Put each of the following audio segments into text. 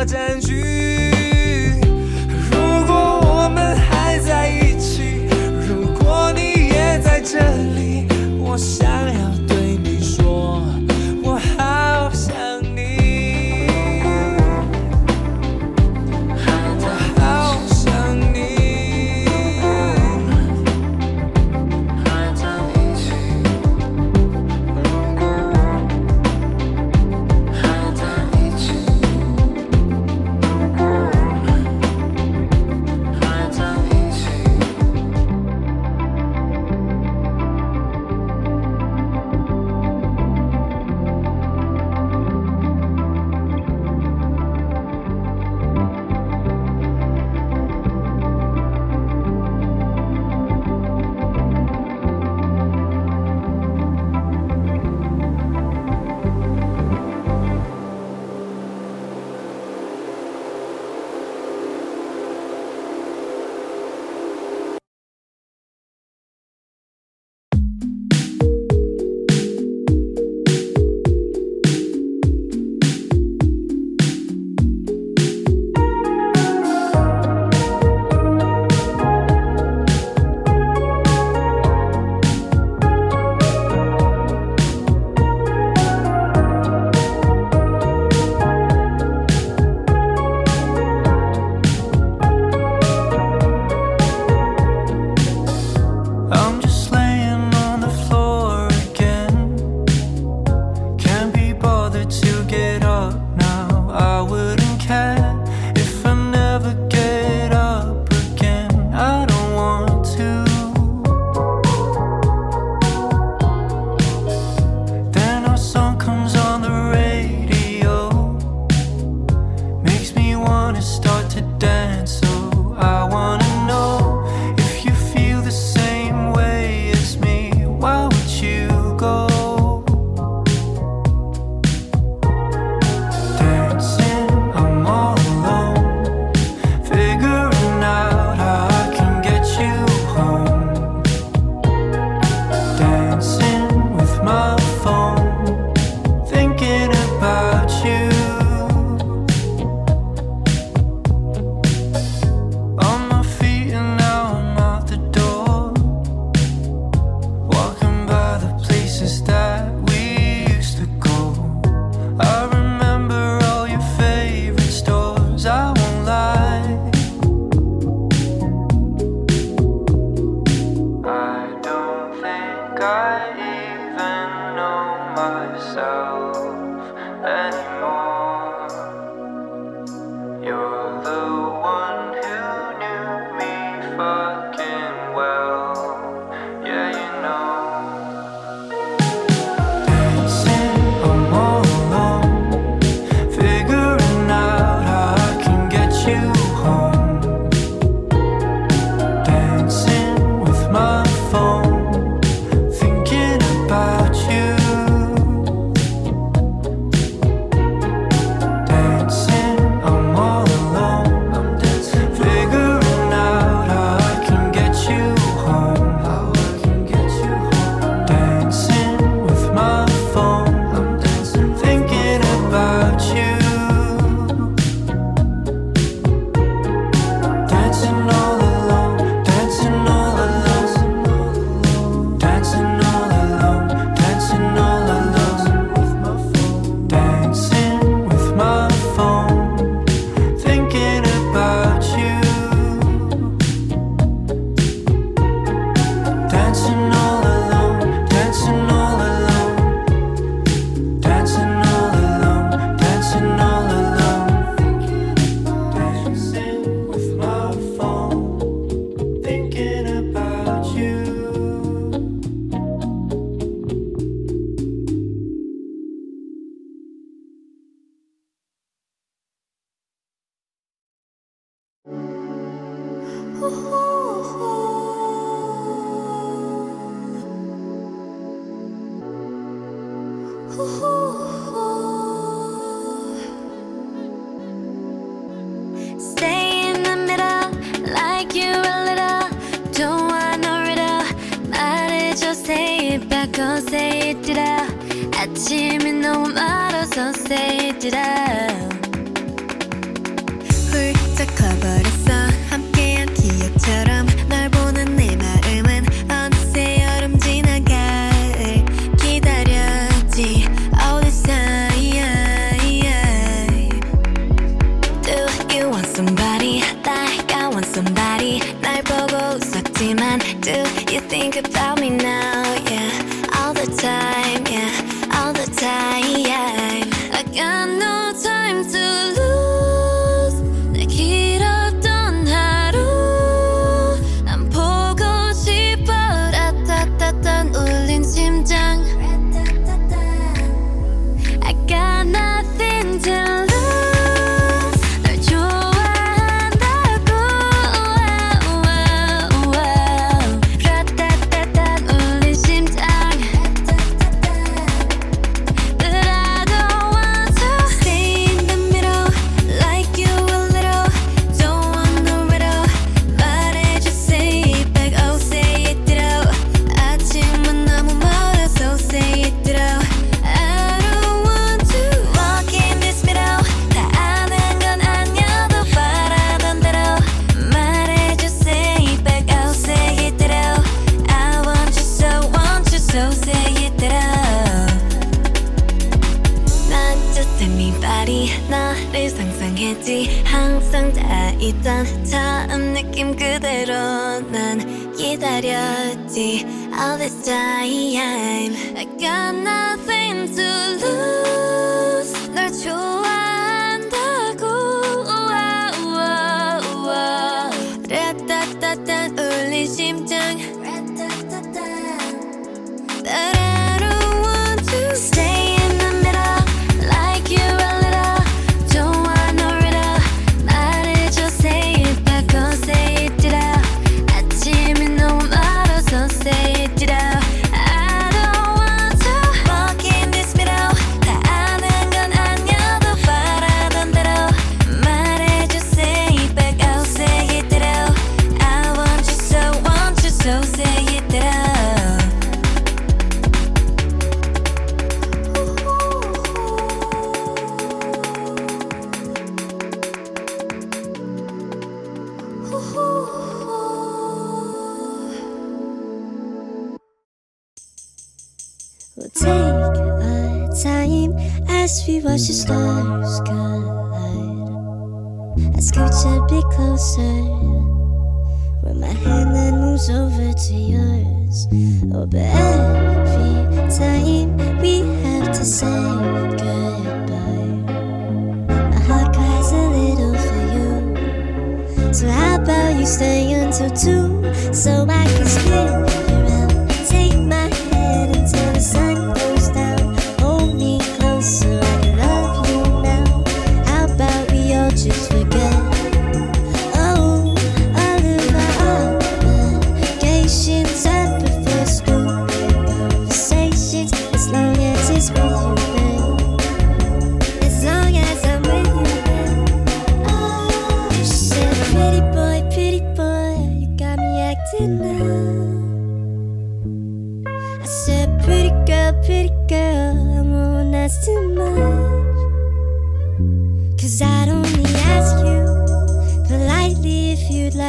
我珍。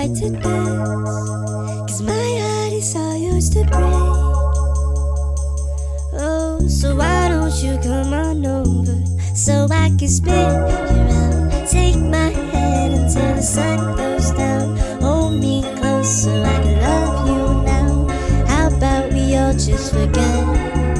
tried to dance. Cause my heart is all yours to break. Oh, so why don't you come on over so I can spin you around? Take my hand until the sun goes down. Hold me close so I can love you now. How about we all just forget?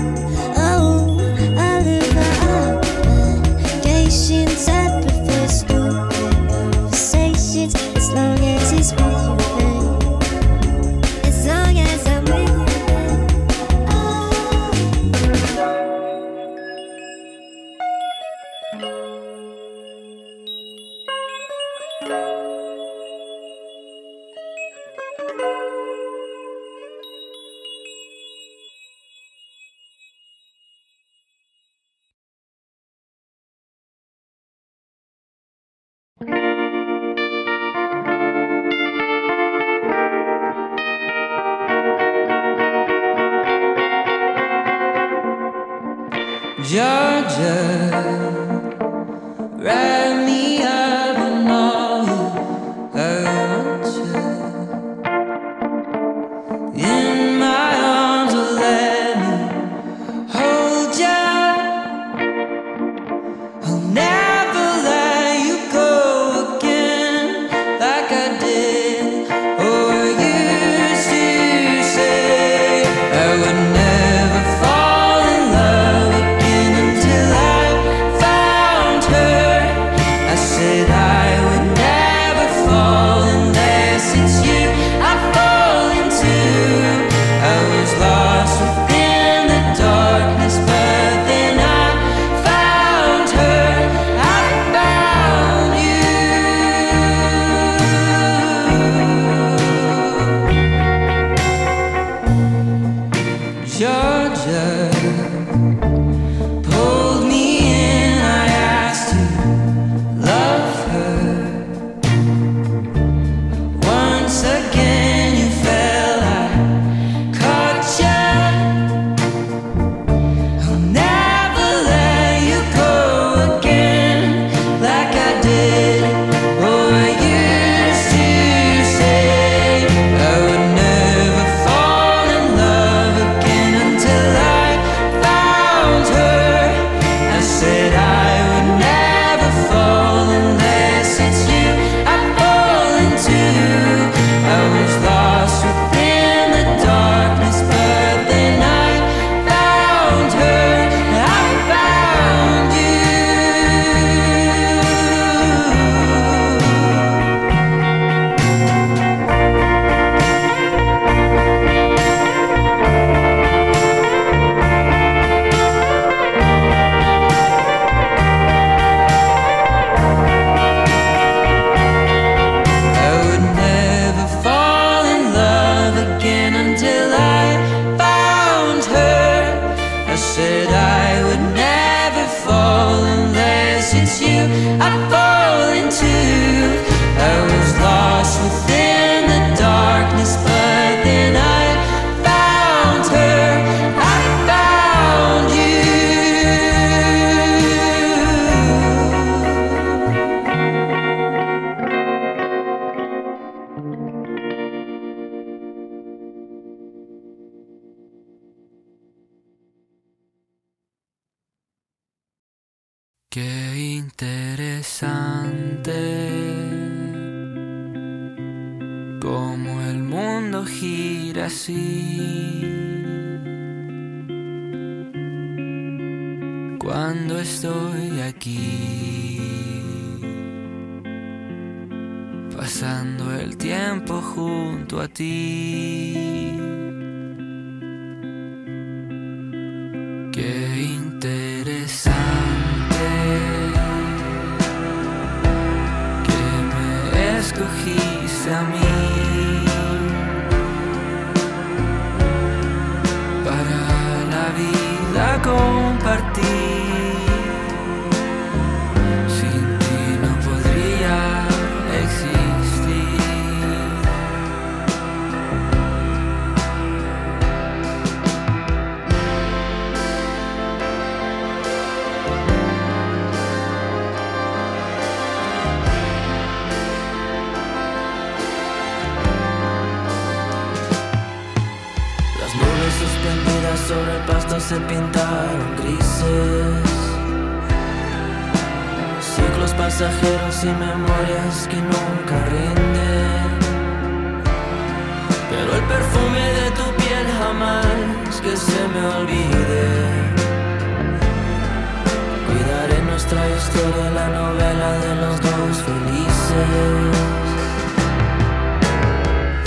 Historia, la novela de los dos felices.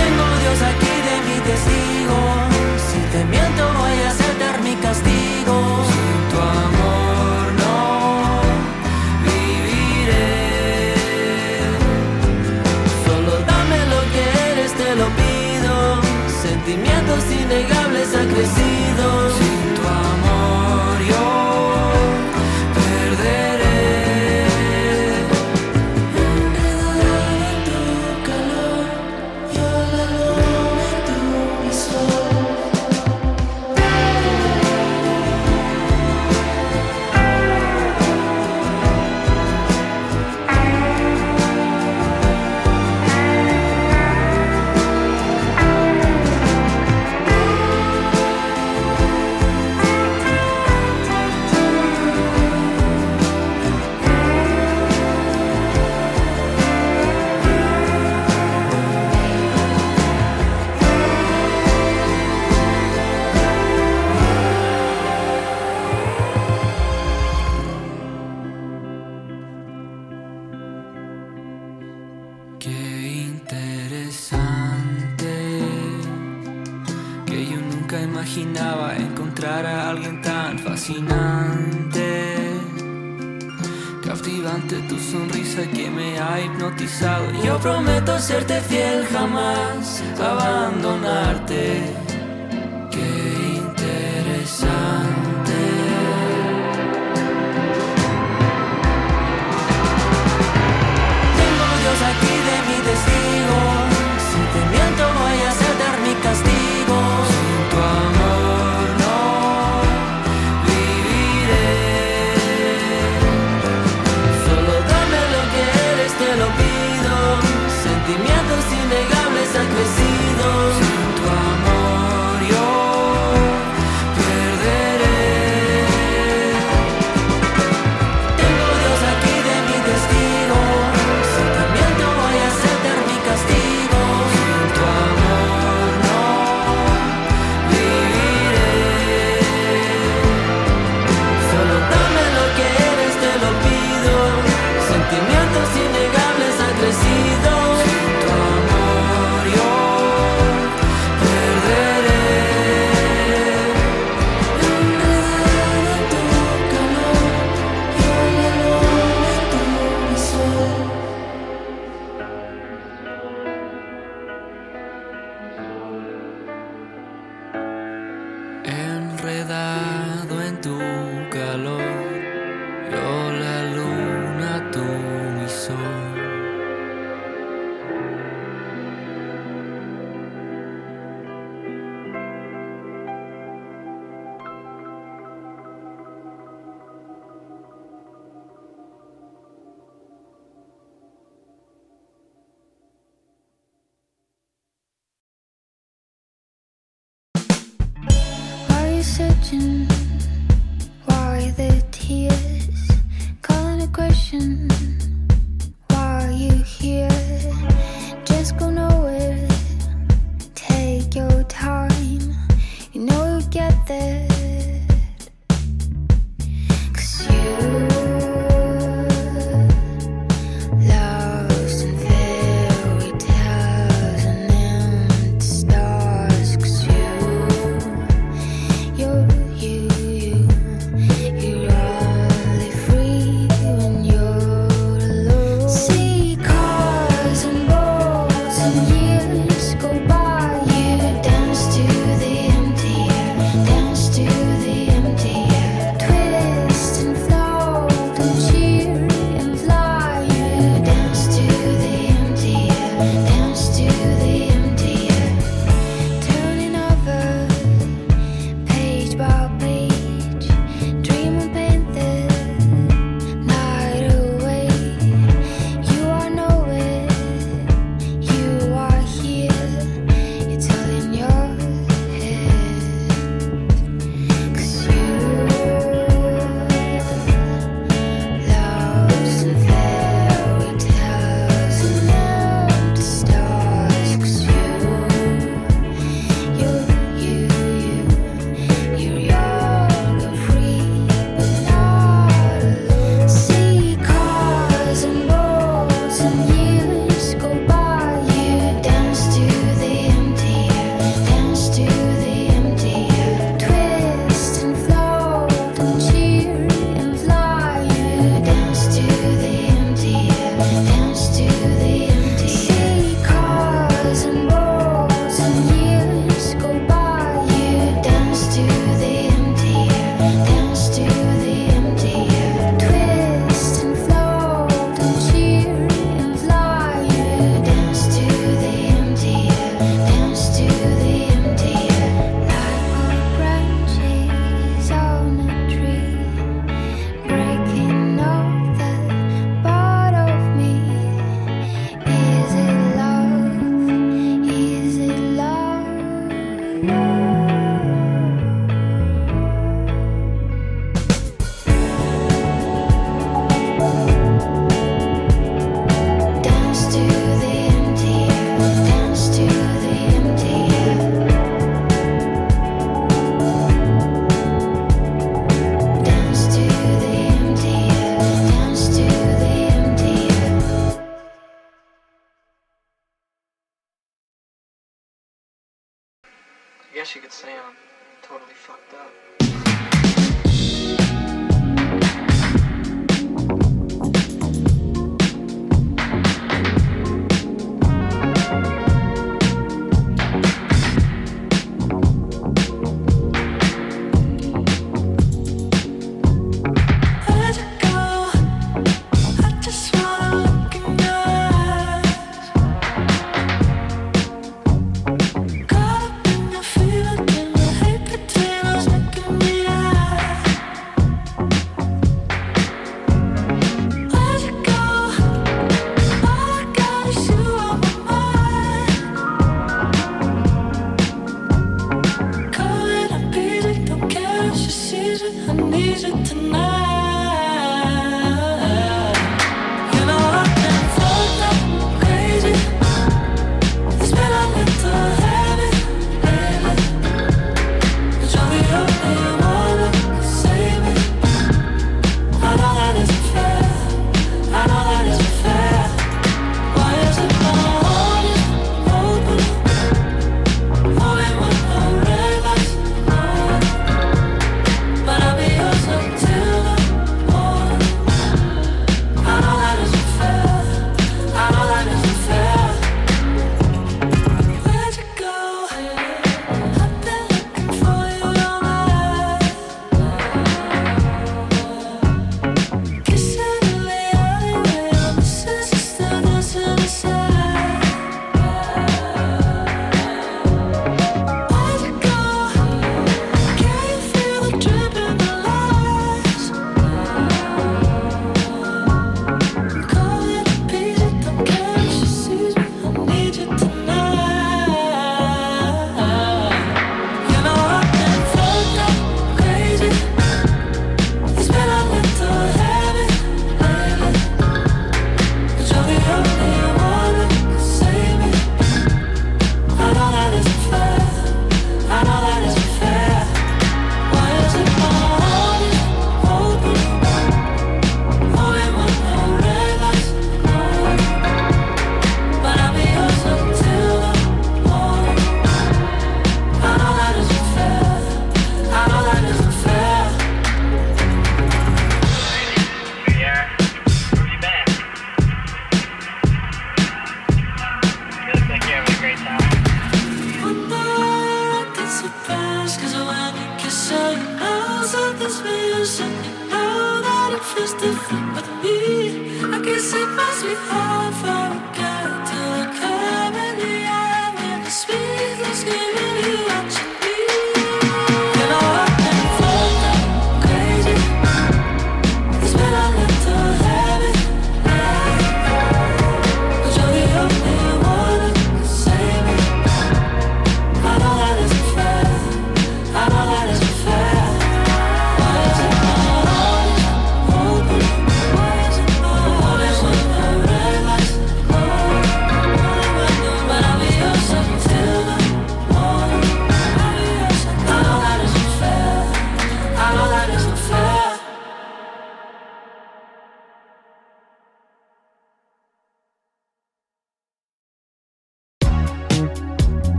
Tengo Dios aquí de mi testigo. Si te miento voy a mi castigo. Sin tu amor no viviré. Solo dame lo que eres, te lo pido. Sentimientos innegables acrecidos.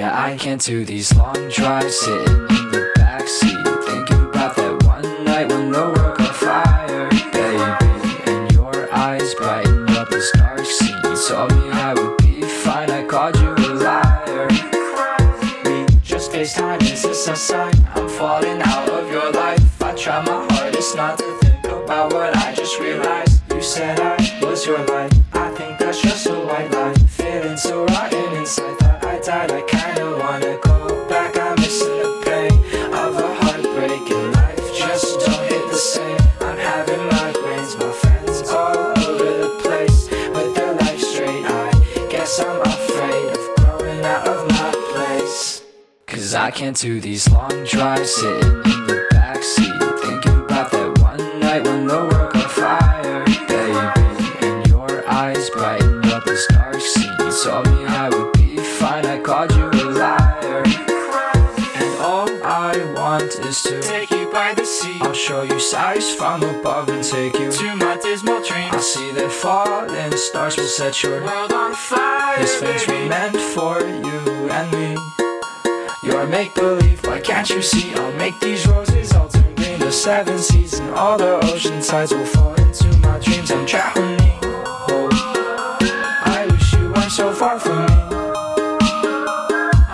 Yeah, I can't do these long drives sitting in the backseat Thinking about that one night when the world got fire Baby, and your eyes brightened up this dark scene told me I would be fine, I called you a liar. We just FaceTime, is this a sign? I'm falling out of your life. I try my hardest not to think about what I just realized. You said I was your light I do these long drives sitting in the backseat Thinking about that one night when the world got fire Baby, and your eyes brightened up this dark scene. You told me I would be fine, I called you a liar. And all I want is to take you by the sea I'll show you sights from above and take you to my dismal dreams. I'll see that falling stars will set your world on fire. This were meant for you and me make believe, why can't you see? I'll make these roses all turn green. The seven seas and all the ocean tides will fall into my dreams. I'm drowning. I wish you weren't so far from me.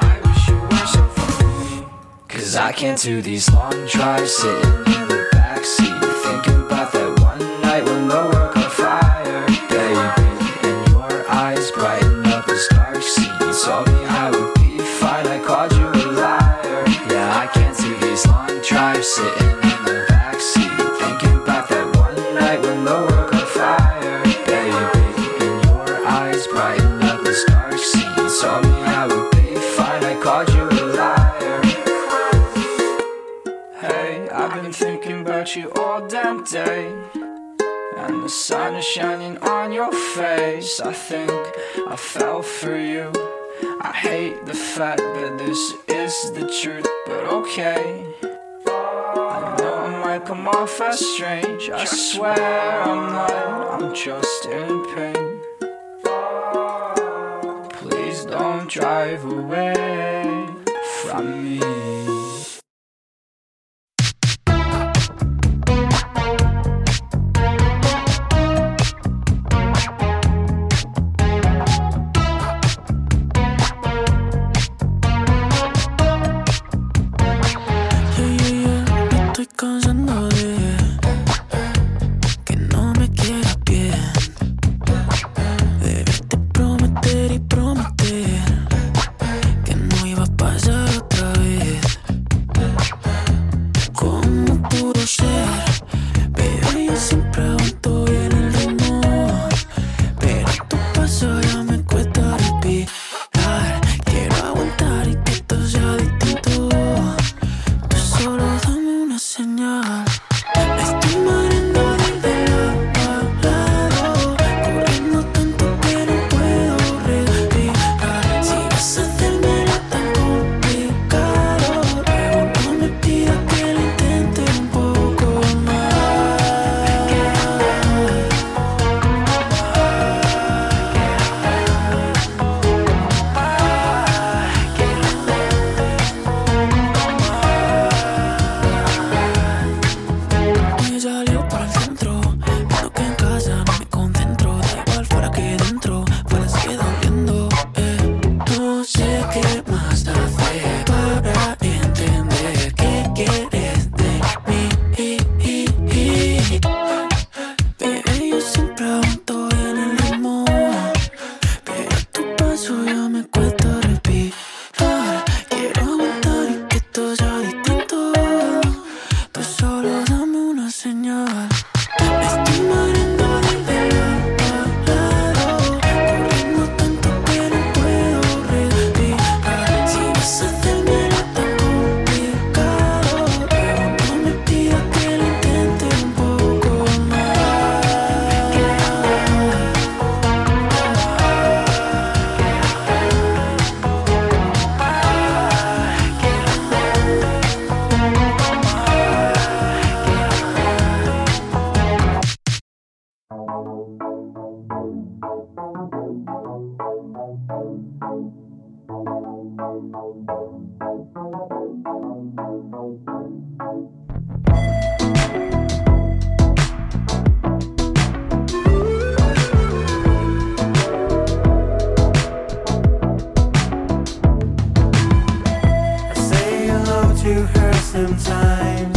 I wish you weren't so far from me. Cause I can't do these long drives sitting day. And the sun is shining on your face. I think I fell for you. I hate the fact that this is the truth, but okay. I know I might come off as strange. I swear I'm not, I'm just in pain. Please don't drive away sometimes.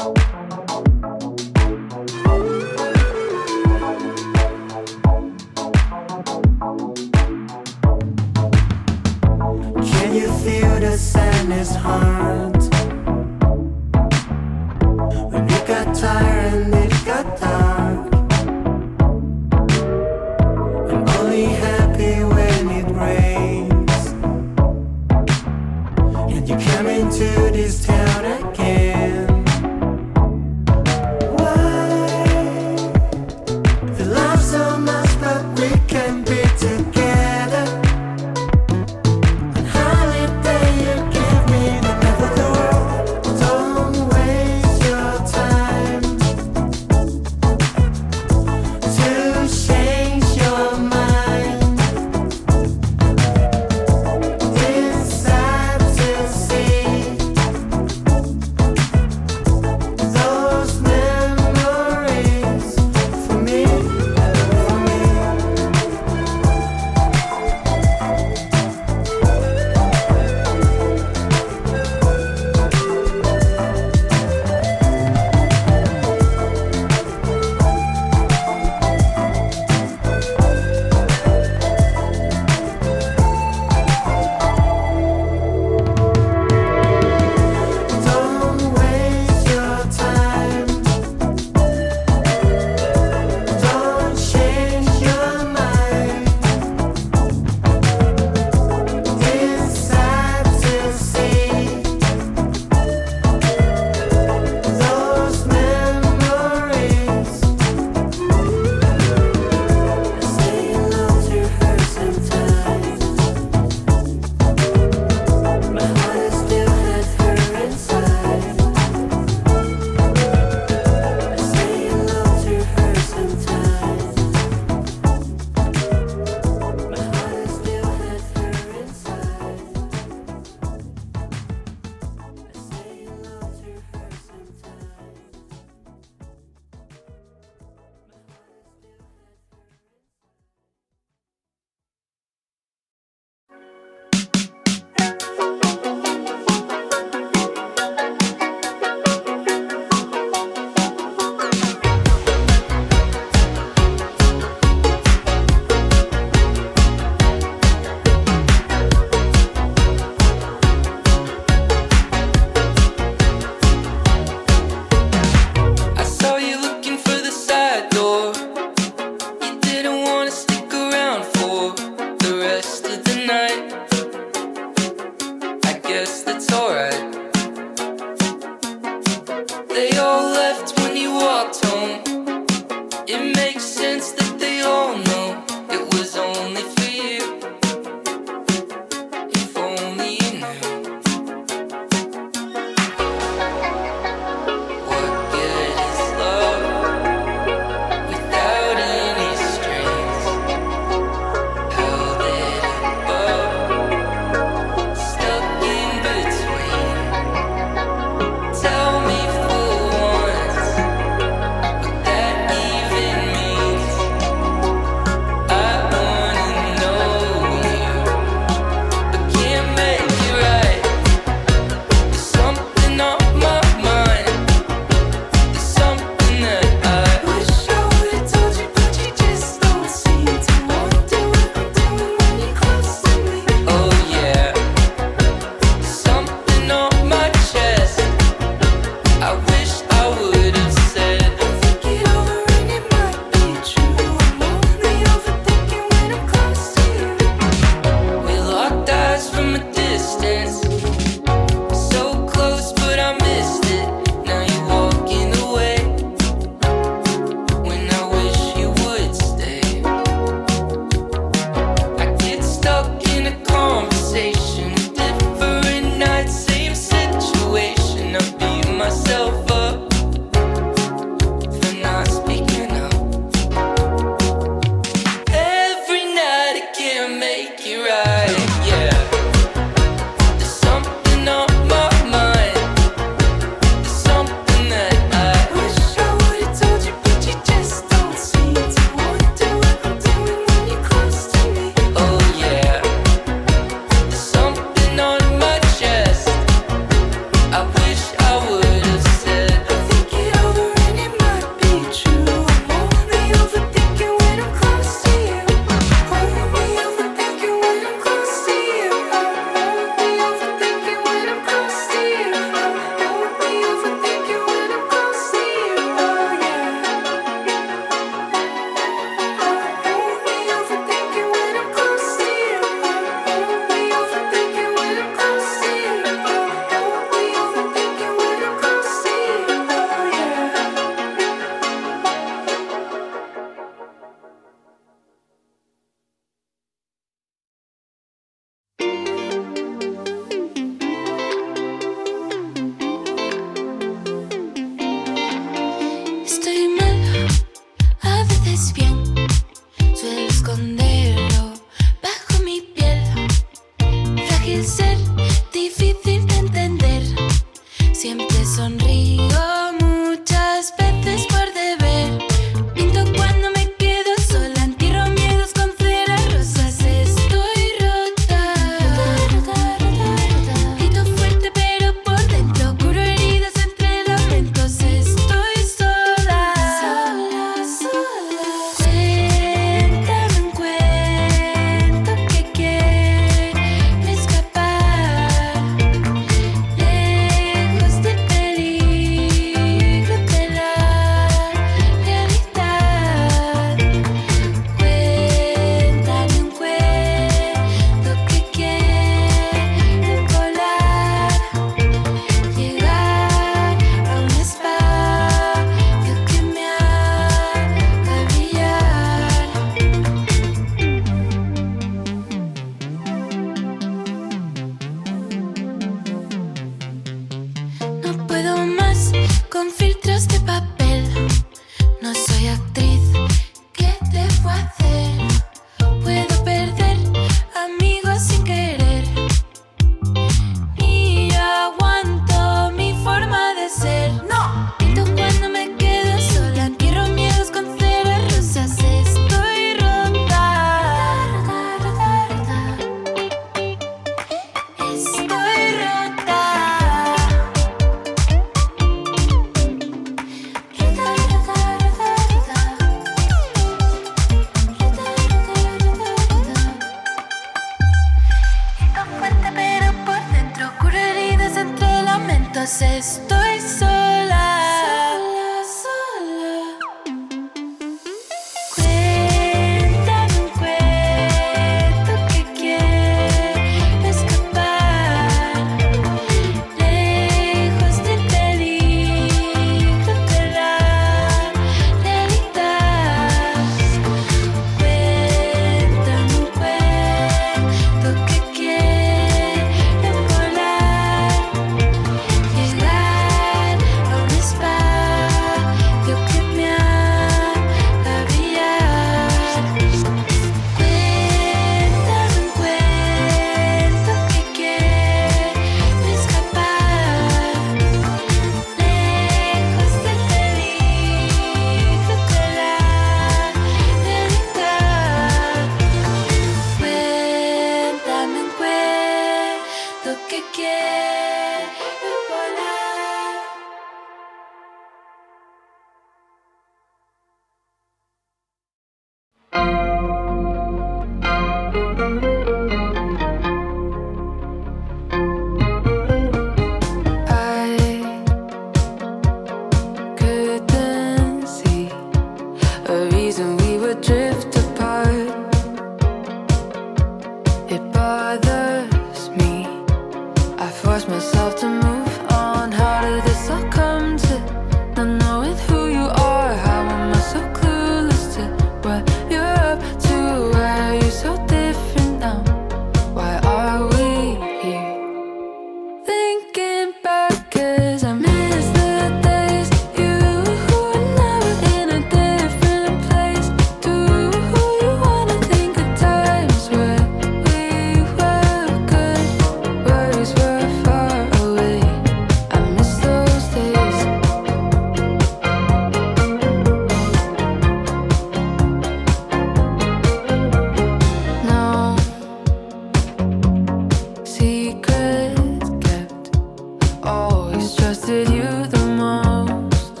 Trusted you the most.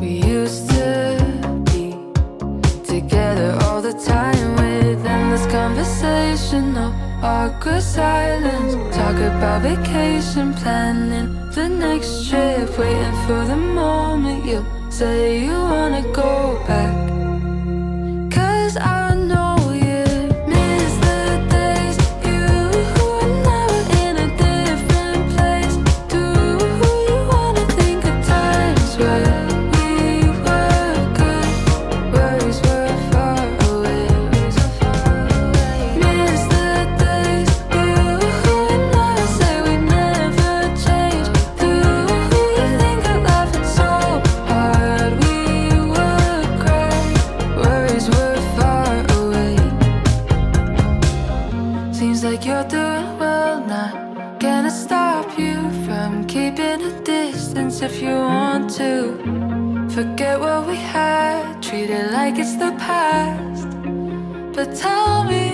We used to be together all the time with endless conversation, no awkward silence. Talk about vacation planning, the next trip, waiting for the moment you say you wanna go back. Like it's the past. But tell me,